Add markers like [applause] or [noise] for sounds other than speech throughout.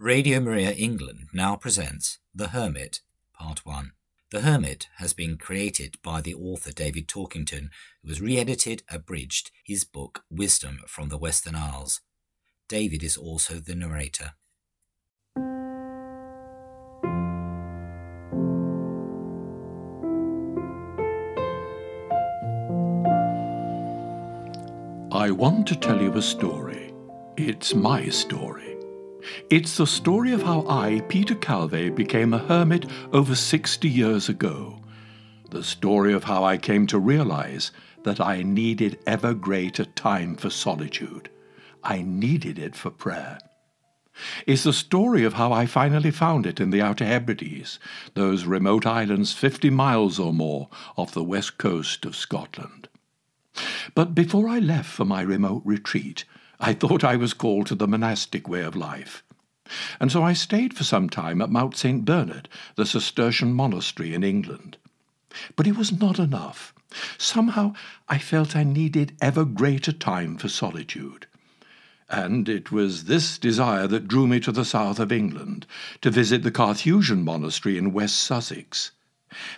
Radio Maria England now presents The Hermit, Part 1. The Hermit has been created by the author David Torkington, who has re edited, abridged his book Wisdom from the Western Isles. David is also the narrator. I want to tell you a story. It's my story. It's the story of how I, Peter Calvay, became a hermit over 60 years ago. The story of how I came to realize that I needed ever greater time for solitude. I needed it for prayer. It's the story of how I finally found it in the Outer Hebrides, those remote islands 50 miles or more off the west coast of Scotland. But before I left for my remote retreat, I thought I was called to the monastic way of life. And so I stayed for some time at Mount St. Bernard, the Cistercian monastery in England. But it was not enough. Somehow I felt I needed ever greater time for solitude. And it was this desire that drew me to the south of England, to visit the Carthusian monastery in West Sussex.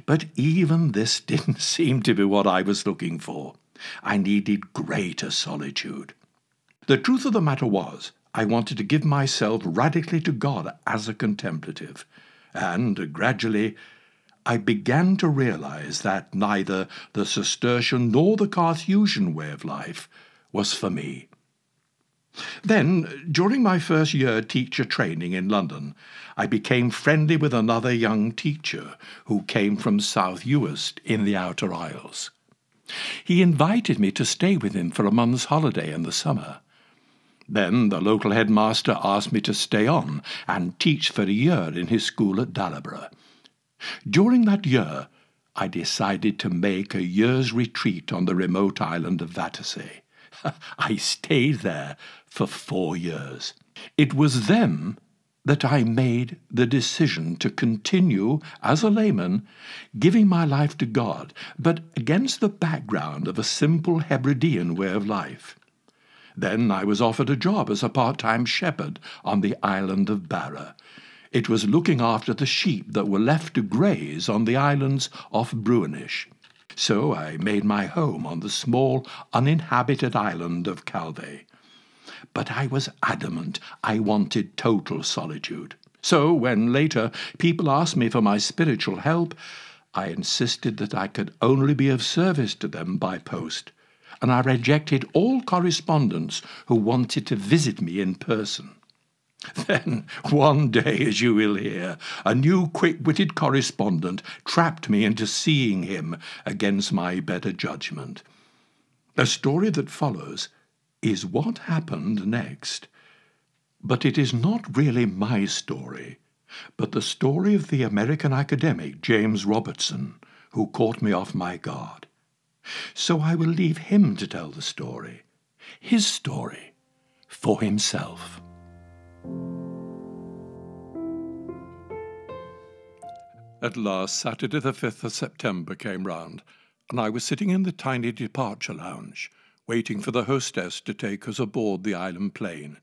But even this [laughs] didn't seem to be what I was looking for. I needed greater solitude. The truth of the matter was, I wanted to give myself radically to God as a contemplative, and gradually I began to realize that neither the Cistercian nor the Carthusian way of life was for me. Then, during my first year teacher training in London, I became friendly with another young teacher who came from South Uist in the Outer Isles. He invited me to stay with him for a month's holiday in the summer. Then the local headmaster asked me to stay on and teach for a year in his school at Daliburgh. During that year, I decided to make a year's retreat on the remote island of Vatersay. [laughs] I stayed there for four years. It was then that I made the decision to continue, as a layman, giving my life to God, but against the background of a simple Hebridean way of life. Then I was offered a job as a part time shepherd on the island of Barra. It was looking after the sheep that were left to graze on the islands off Bruernish. So I made my home on the small, uninhabited island of Calvay but I was adamant I wanted total solitude. So, when later people asked me for my spiritual help, I insisted that I could only be of service to them by post, and I rejected all correspondents who wanted to visit me in person. [laughs] Then, one day, as you will hear, a new quick witted correspondent trapped me into seeing him against my better judgment. The story that follows is what happened next. But it is not really my story, but the story of the American academic James Robertson, who caught me off my guard. So I will leave him to tell the story, his story, for himself. At last, Saturday the 5th of September came round, and I was sitting in the tiny departure lounge waiting for the hostess to take us aboard the island plane.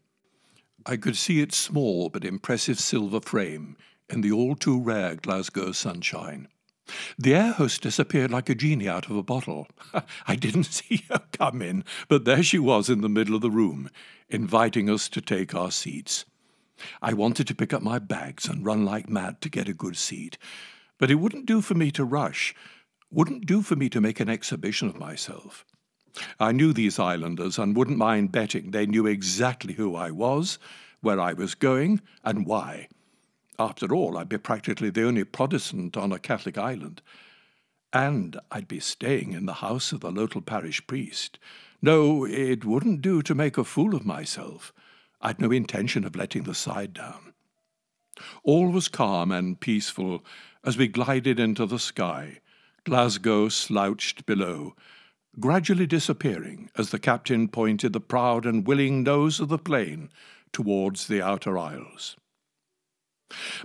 I could see its small but impressive silver frame in the all too rare Glasgow sunshine. The air hostess appeared like a genie out of a bottle. [laughs] I didn't [laughs] see her come in, but there she was in the middle of the room, inviting us to take our seats. I wanted to pick up my bags and run like mad to get a good seat, but it wouldn't do for me to rush, wouldn't do for me to make an exhibition of myself. I knew these islanders and wouldn't mind betting they knew exactly who I was, where I was going, and why. After all, I'd be practically the only Protestant on a Catholic island. And I'd be staying in the house of the local parish priest. No, it wouldn't do to make a fool of myself. I'd no intention of letting the side down. All was calm and peaceful as we glided into the sky. Glasgow slouched below, gradually disappearing as the captain pointed the proud and willing nose of the plane towards the outer isles.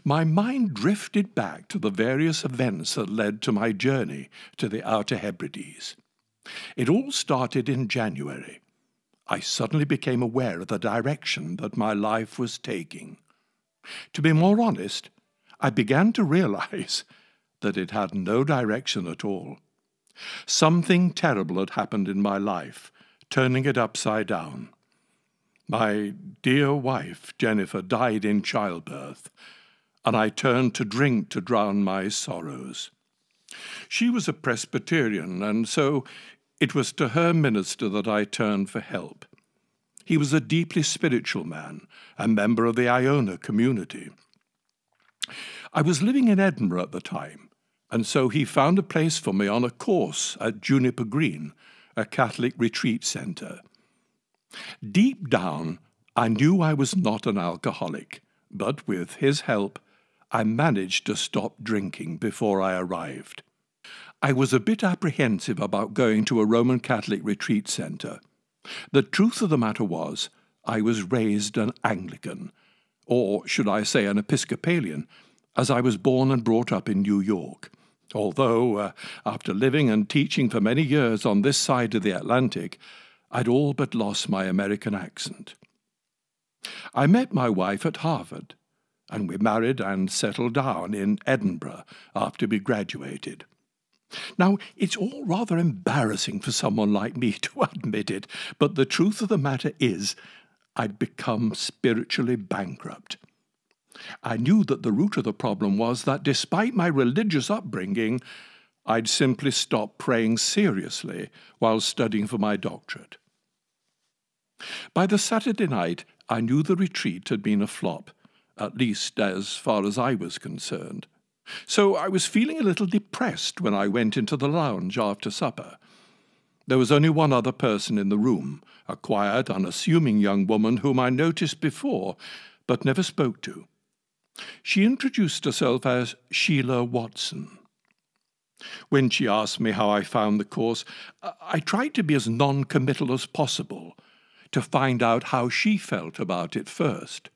My mind drifted back to the various events that led to my journey to the Outer Hebrides. It all started in January. I suddenly became aware of the direction that my life was taking. To be more honest, I began to realize [laughs] that it had no direction at all. Something terrible had happened in my life, turning it upside down. My dear wife, Jennifer, died in childbirth, and I turned to drink to drown my sorrows. She was a Presbyterian, and so it was to her minister that I turned for help. He was a deeply spiritual man, a member of the Iona community. I was living in Edinburgh at the time, and so he found a place for me on a course at Juniper Green, a Catholic retreat centre. Deep down, I knew I was not an alcoholic, but with his help, I managed to stop drinking before I arrived. I was a bit apprehensive about going to a Roman Catholic retreat centre. The truth of the matter was, I was raised an Anglican, or should I say an Episcopalian, as I was born and brought up in New York. Although, uh, after living and teaching for many years on this side of the Atlantic, I'd all but lost my American accent. I met my wife at Harvard, and we married and settled down in Edinburgh after we graduated. Now, it's all rather embarrassing for someone like me [laughs] to admit it, but the truth of the matter is I'd become spiritually bankrupt. I knew that the root of the problem was that despite my religious upbringing, I'd simply stopped praying seriously while studying for my doctorate. By the Saturday night, I knew the retreat had been a flop, at least as far as I was concerned. So I was feeling a little depressed when I went into the lounge after supper. There was only one other person in the room, a quiet, unassuming young woman whom I noticed before, but never spoke to. She introduced herself as Sheila Watson. When she asked me how I found the course, I tried to be as non committal as possible, to find out how she felt about it first.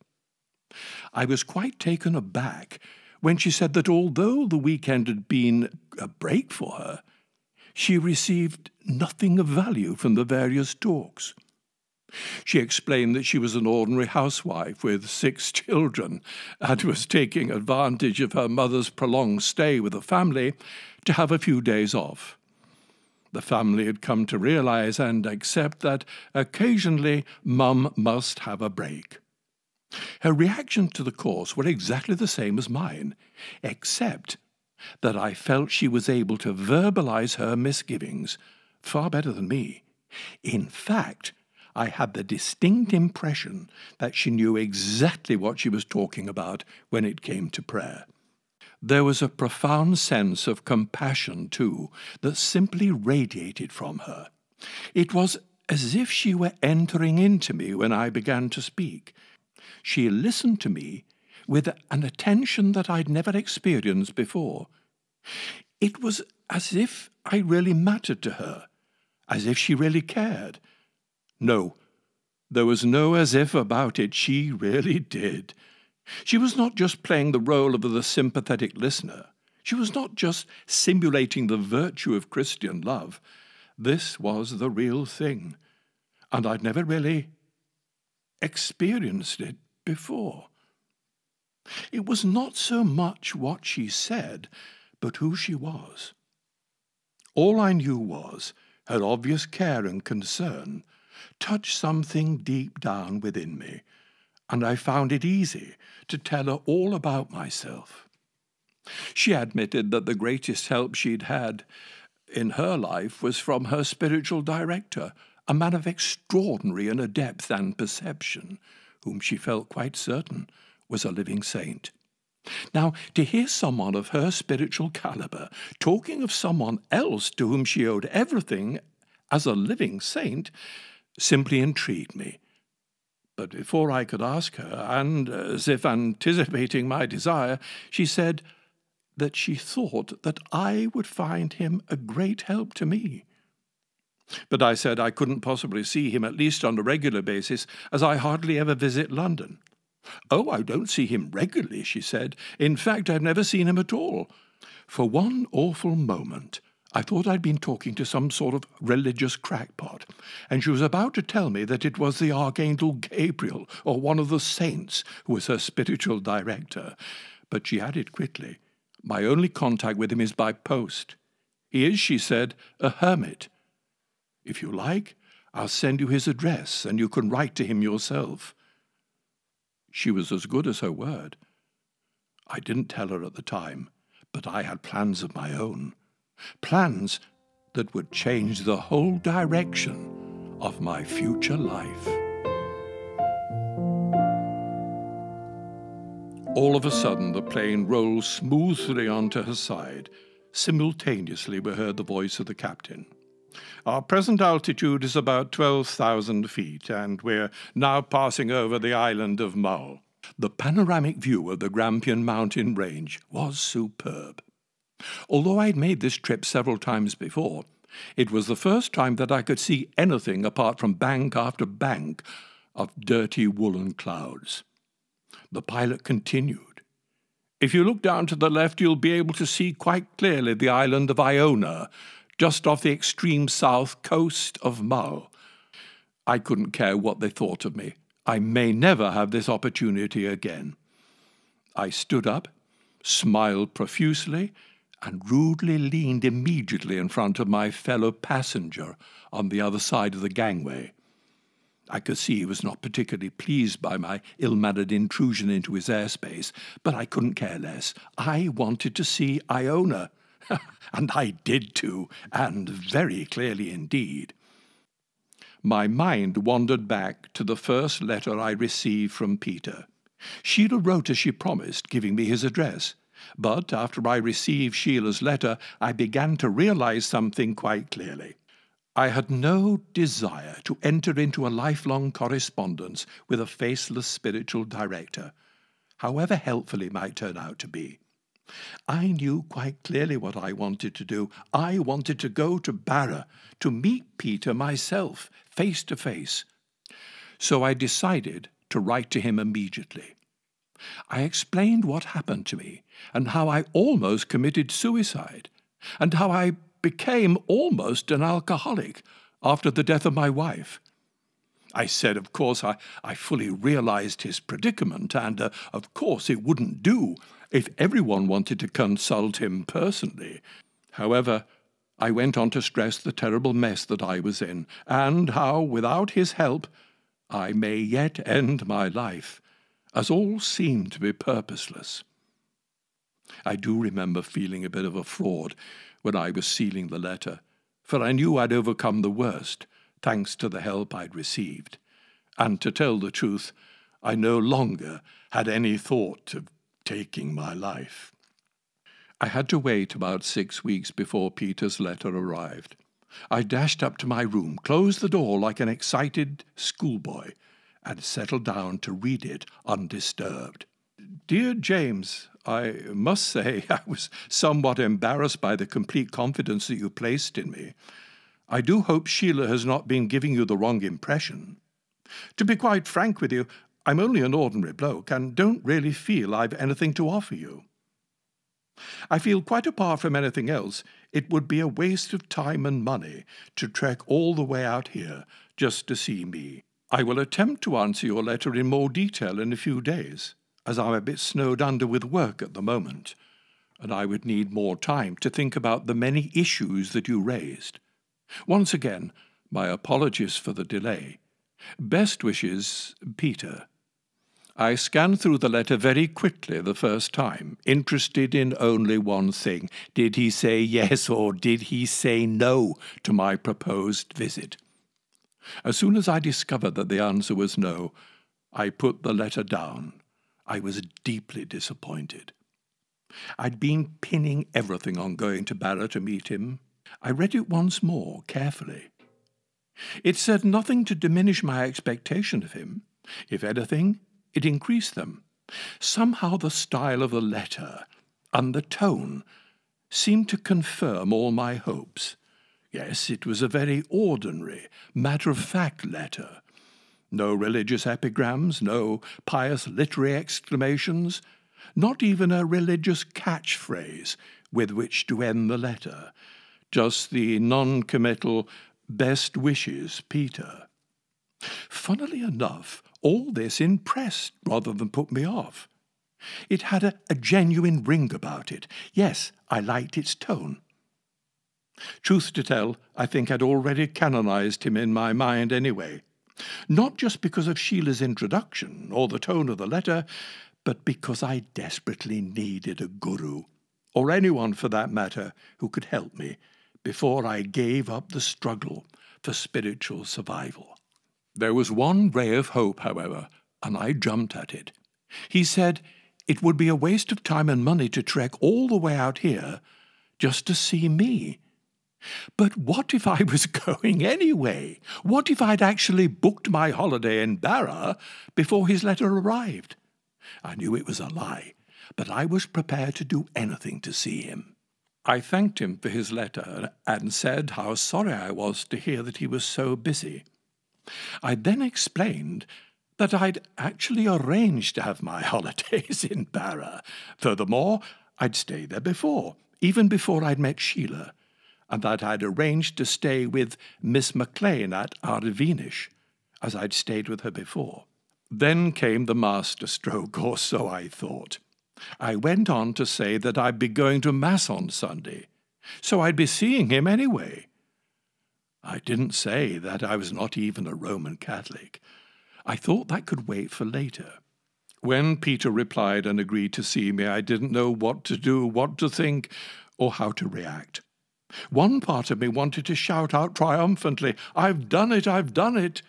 I was quite taken aback when she said that although the weekend had been a break for her, she received nothing of value from the various talks. She explained that she was an ordinary housewife with six [laughs] children and was taking advantage of her mother's prolonged stay with the family to have a few days off. The family had come to realize and accept that occasionally mum must have a break. Her reaction to the course were exactly the same as mine, except that I felt she was able to verbalize her misgivings far better than me. In fact, I had the distinct impression that she knew exactly what she was talking about when it came to prayer. There was a profound sense of compassion, too, that simply radiated from her. It was as if she were entering into me when I began to speak, she listened to me with an attention that I'd never experienced before. It was as if I really mattered to her, as if she really cared. No, there was no as if about it, she really did. She was not just playing the role of the sympathetic listener. She was not just simulating the virtue of Christian love. This was the real thing, and I'd never really experienced it before. It was not so much what she said, but who she was. All I knew was her obvious care and concern touched something deep down within me, and I found it easy to tell her all about myself. She admitted that the greatest help she'd had in her life was from her spiritual director, a man of extraordinary inner depth and perception, whom she felt quite certain was a living saint. Now, to hear someone of her spiritual caliber talking of someone else to whom she owed everything as a living saint simply intrigued me. But before I could ask her, and as if anticipating my desire, she said that she thought that I would find him a great help to me. But I said I couldn't possibly see him at least on a regular basis, as I hardly ever visit London. Oh, I don't see him regularly, she said. In fact, I've never seen him at all. For one awful moment, I thought I'd been talking to some sort of religious crackpot, and she was about to tell me that it was the Archangel Gabriel or one of the saints who was her spiritual director. But she added quickly, My only contact with him is by post. He is, she said, a hermit. If you like, I'll send you his address, and you can write to him yourself. She was as good as her word. I didn't tell her at the time, but I had plans of my own plans that would change the whole direction of my future life. All of a sudden, the plane rolled smoothly onto her side. Simultaneously, we heard the voice of the captain. Our present altitude is about 12,000 feet, and we're now passing over the island of Mull. The panoramic view of the Grampian mountain range was superb. Although I had made this trip several times before, it was the first time that I could see anything apart from bank after bank of dirty woolen clouds. The pilot continued. If you look down to the left, you'll be able to see quite clearly the island of Iona, just off the extreme south coast of Mull. I couldn't care what they thought of me. I may never have this opportunity again. I stood up, smiled profusely, and rudely leaned immediately in front of my fellow passenger on the other side of the gangway. I could see he was not particularly pleased by my ill mannered intrusion into his airspace, but I couldn't care less. I wanted to see Iona. [laughs] and I did too, and very clearly indeed. My mind wandered back to the first letter I received from Peter. Sheila wrote as she promised, giving me his address. But after I received Sheila's letter, I began to realize something quite clearly. I had no desire to enter into a lifelong correspondence with a faceless spiritual director, however helpful he might turn out to be. I knew quite clearly what I wanted to do. I wanted to go to Barra, to meet Peter myself, face to face. So I decided to write to him immediately. I explained what happened to me, and how I almost committed suicide, and how I became almost an alcoholic after the death of my wife. I said, of course, I, I fully realized his predicament, and uh, of course it wouldn't do if everyone wanted to consult him personally. However, I went on to stress the terrible mess that I was in, and how, without his help, I may yet end my life as all seemed to be purposeless. I do remember feeling a bit of a fraud when I was sealing the letter, for I knew I'd overcome the worst, thanks to the help I'd received. And to tell the truth, I no longer had any thought of taking my life. I had to wait about six weeks before Peter's letter arrived. I dashed up to my room, closed the door like an excited schoolboy, and settled down to read it undisturbed. Dear James, I must say [laughs] I was somewhat embarrassed by the complete confidence that you placed in me. I do hope Sheila has not been giving you the wrong impression. To be quite frank with you, I'm only an ordinary bloke and don't really feel I've anything to offer you. I feel quite apart from anything else, it would be a waste of time and money to trek all the way out here just to see me. I will attempt to answer your letter in more detail in a few days, as I'm a bit snowed under with work at the moment, and I would need more time to think about the many issues that you raised. Once again, my apologies for the delay. Best wishes, Peter. I scanned through the letter very quickly the first time, interested in only one thing. Did he say yes or did he say no to my proposed visit? As soon as I discovered that the answer was no, I put the letter down. I was deeply disappointed. I'd been pinning everything on going to Barra to meet him. I read it once more, carefully. It said nothing to diminish my expectation of him. If anything, it increased them. Somehow the style of the letter and the tone seemed to confirm all my hopes. Yes, it was a very ordinary, matter of fact letter. No religious epigrams, no pious literary exclamations, not even a religious catchphrase with which to end the letter. just the non committal best wishes, Peter. Funnily enough, all this impressed rather than put me off. It had a, a genuine ring about it. Yes, I liked its tone. Truth to tell, I think I'd already canonized him in my mind anyway. Not just because of Sheila's introduction or the tone of the letter, but because I desperately needed a guru, or anyone for that matter, who could help me before I gave up the struggle for spiritual survival. There was one ray of hope, however, and I jumped at it. He said it would be a waste of time and money to trek all the way out here just to see me. But what if I was [laughs] going anyway? What if I'd actually booked my holiday in Barra before his letter arrived? I knew it was a lie, but I was prepared to do anything to see him. I thanked him for his letter and said how sorry I was to hear that he was so busy. I then explained that I'd actually arranged to have my [laughs] holidays in Barra. Furthermore, I'd stayed there before, even before I'd met Sheila, and that I'd arranged to stay with Miss MacLean at Ardveenish, as I'd stayed with her before. Then came the master stroke, or so I thought. I went on to say that I'd be going to Mass on Sunday, so I'd be seeing him anyway. I didn't say that I was not even a Roman Catholic. I thought that could wait for later. When Peter replied and agreed to see me, I didn't know what to do, what to think, or how to react. One part of me wanted to shout out triumphantly, I've done it, I've done it.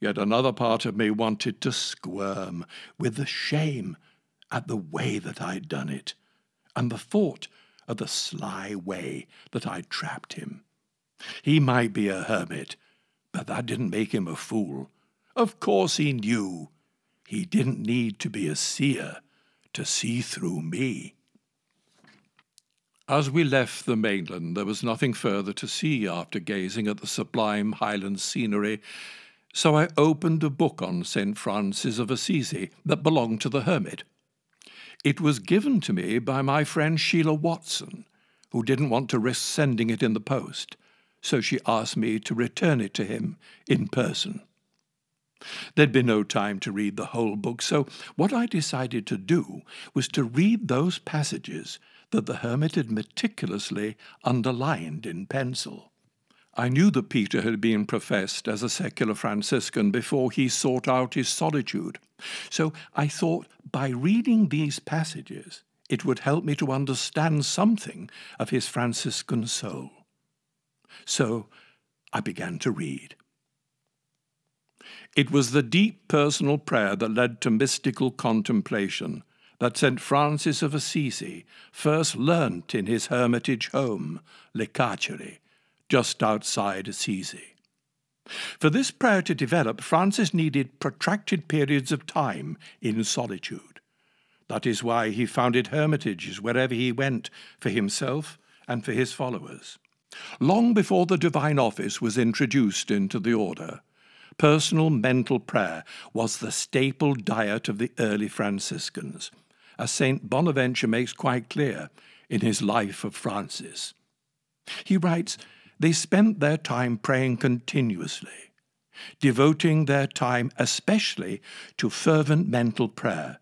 Yet another part of me wanted to squirm with the shame at the way that I'd done it, and the thought of the sly way that I'd trapped him. He might be a hermit, but that didn't make him a fool. Of course he knew. He didn't need to be a seer to see through me. As we left the mainland, there was nothing further to see after gazing at the sublime Highland scenery, so I opened a book on St. Francis of Assisi that belonged to the hermit. It was given to me by my friend Sheila Watson, who didn't want to risk sending it in the post, so she asked me to return it to him in person. There'd been no time to read the whole book, so what I decided to do was to read those passages that the hermit had meticulously underlined in pencil. I knew that Peter had been professed as a secular Franciscan before he sought out his solitude, so I thought by reading these passages it would help me to understand something of his Franciscan soul. So I began to read. It was the deep personal prayer that led to mystical contemplation that St. Francis of Assisi first learnt in his hermitage home, Le just outside Assisi. For this prayer to develop, Francis needed protracted periods of time in solitude. That is why he founded hermitages wherever he went for himself and for his followers. Long before the divine office was introduced into the order, personal mental prayer was the staple diet of the early Franciscans, as St. Bonaventure makes quite clear in his Life of Francis. He writes, They spent their time praying continuously, devoting their time especially to fervent mental prayer.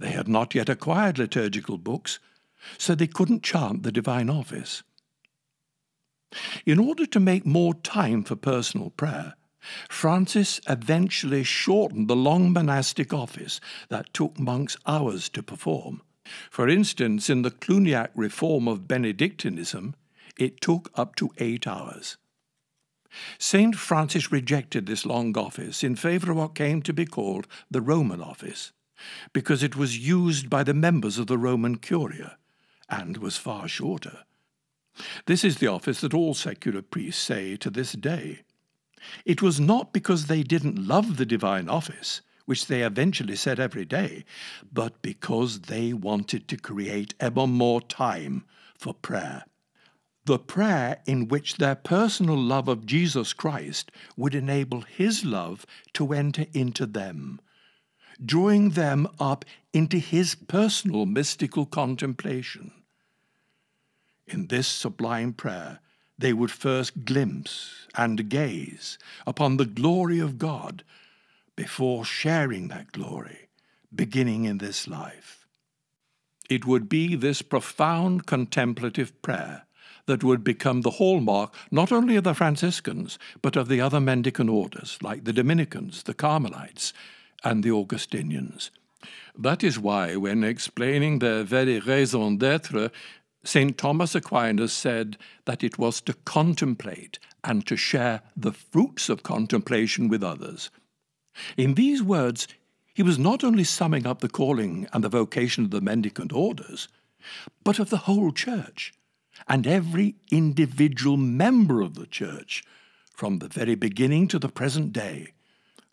They had not yet acquired liturgical books, so they couldn't chant the divine office. In order to make more time for personal prayer, Francis eventually shortened the long monastic office that took monks hours to perform. For instance, in the Cluniac reform of Benedictinism, it took up to eight hours. St. Francis rejected this long office in favour of what came to be called the Roman office, because it was used by the members of the Roman Curia and was far shorter. This is the office that all secular priests say to this day. It was not because they didn't love the divine office, which they eventually said every day, but because they wanted to create ever more time for prayer. The prayer in which their personal love of Jesus Christ would enable His love to enter into them, drawing them up into His personal mystical contemplation. In this sublime prayer, they would first glimpse and gaze upon the glory of God before sharing that glory, beginning in this life. It would be this profound contemplative prayer that would become the hallmark not only of the Franciscans, but of the other mendicant orders, like the Dominicans, the Carmelites, and the Augustinians. That is why, when explaining their very raison d'etre, St. Thomas Aquinas said that it was to contemplate and to share the fruits of contemplation with others. In these words, he was not only summing up the calling and the vocation of the mendicant orders, but of the whole church and every individual member of the church from the very beginning to the present day.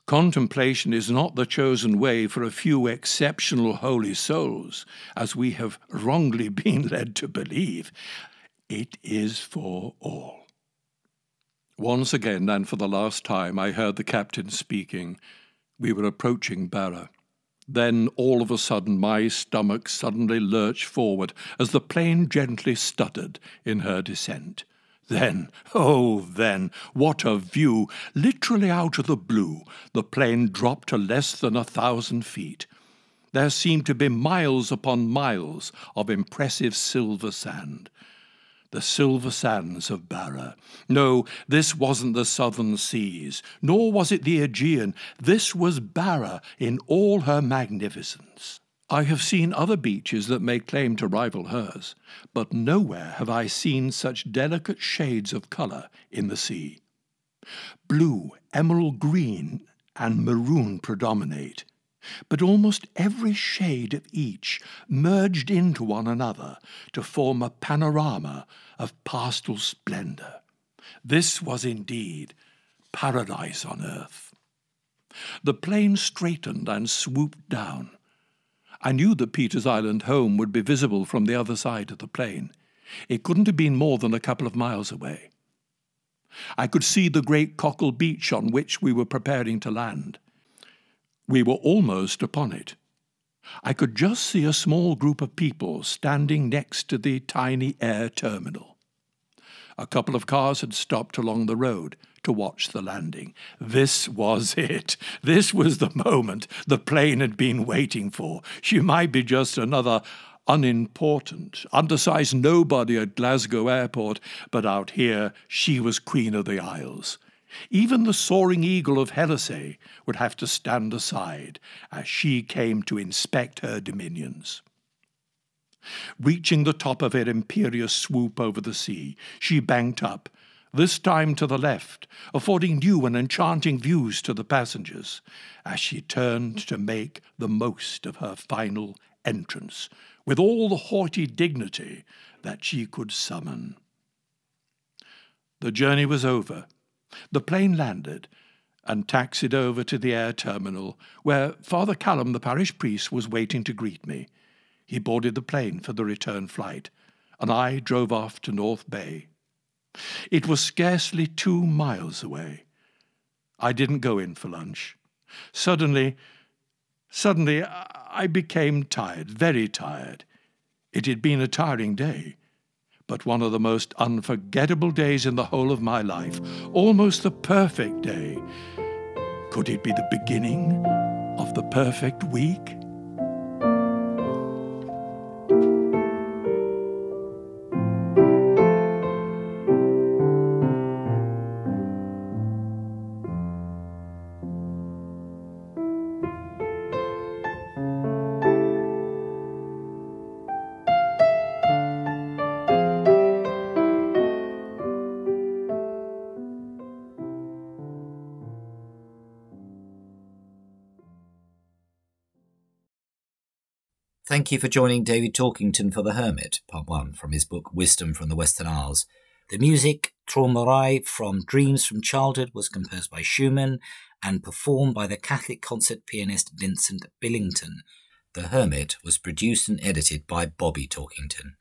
Contemplation is not the chosen way for a few exceptional holy souls, as we have wrongly [laughs] been led to believe. It is for all. Once again, and for the last time, I heard the captain speaking. We were approaching Barra. Then, all of a sudden, my stomach suddenly lurched forward as the plane gently stuttered in her descent. Then, oh, then, what a view! Literally out of the blue, the plane dropped to less than a thousand feet. There seemed to be miles upon miles of impressive silver sand the silver sands of Barra. No, this wasn't the southern seas, nor was it the Aegean. This was Barra in all her magnificence. I have seen other beaches that may claim to rival hers, but nowhere have I seen such delicate shades of colour in the sea. Blue, emerald green, and maroon predominate but almost every shade of each merged into one another to form a panorama of pastoral splendour. This was indeed paradise on earth. The plane straightened and swooped down. I knew that Peter's Island home would be visible from the other side of the plane. It couldn't have been more than a couple of miles away. I could see the great cockle beach on which we were preparing to land. We were almost upon it. I could just see a small group of people standing next to the tiny air terminal. A couple of cars had stopped along the road to watch the landing. This was [laughs] it. This was the moment the plane had been waiting for. She might be just another unimportant, undersized nobody at Glasgow Airport, but out here she was Queen of the Isles. Even the soaring eagle of Hélice would have to stand aside as she came to inspect her dominions. Reaching the top of her imperious swoop over the sea, she banked up, this time to the left, affording new and enchanting views to the passengers, as she turned to make the most of her final entrance, with all the haughty dignity that she could summon. The journey was over, the plane landed and taxied over to the air terminal, where Father Callum, the parish priest, was waiting to greet me. He boarded the plane for the return flight, and I drove off to North Bay. It was scarcely two miles away. I didn't go in for lunch. Suddenly, suddenly, I became tired, very tired. It had been a tiring day but one of the most unforgettable days in the whole of my life, almost the perfect day. Could it be the beginning of the perfect week? Thank you for joining David Torkington for The Hermit, Part 1, from his book Wisdom from the Western Isles. The music, Traumerei from Dreams from Childhood, was composed by Schumann and performed by the Catholic concert pianist Vincent Billington. The Hermit was produced and edited by Bobby Torkington.